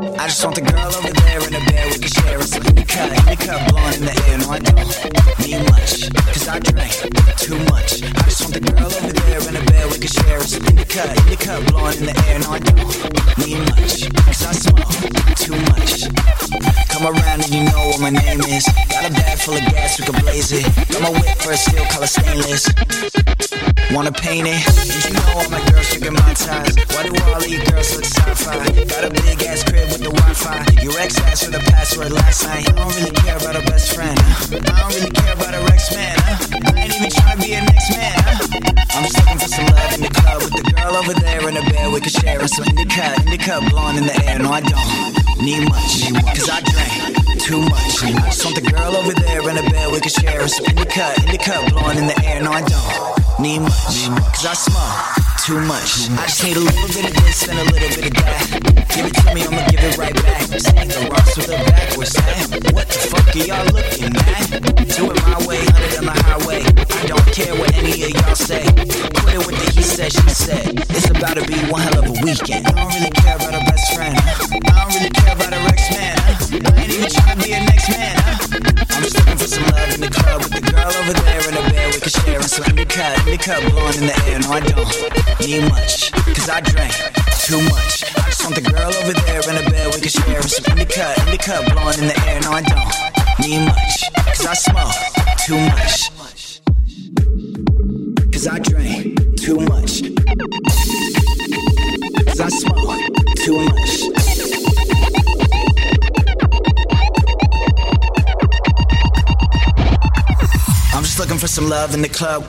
I just want the girl over there in the bed, we can share it. So in the cut, the blowing in the air. No, I don't need much, cause I drank too much. I just want the girl over there in the bed, we can share it. So in the cut, the blowing in the air. No, I don't need much, cause I smoke too much. Come around and you know what my name is. Got a bag full of gas, we can blaze it. Got my whip for a steel color stainless. Wanna paint it? And you know all my girls drinking my ties. Why do all of you girls look sci-fi? Got a big ass Wi-Fi. Your ex asked for the password last night. I don't really care about her best friend. Huh? I don't really care about her ex man. Huh? I ain't even trying to be a next man. Huh? I'm just looking for some love in the club with the girl over there in the bed. We can share it. So in the cut, in the cup, blowing in the air. No, I don't need much, cause I drank too much. Just want the girl over there in the bed. We can share it. So in the cut, in the cup, blowing in the air. No, I don't need much, cause I smoke too much. I just need a little bit of this and a little bit of that. Give it to me, I'ma give it right back. Said, she said. It's about to be one hell of a weekend. I don't really care about her best friend. I don't really care about her ex man. I ain't even trying to be a next man. I'm just looking for some love in the club with the girl over there in the bed. We can share and so in the cut, in the cup, blowing in the air. No, I don't need much, cause I drank too much. I just want the girl over there in the bed. We can share and so in the cut, in the cup, blowing in the air. No, I don't need much, cause I smoke too much. Cause I drink I'm just looking for some love in the club.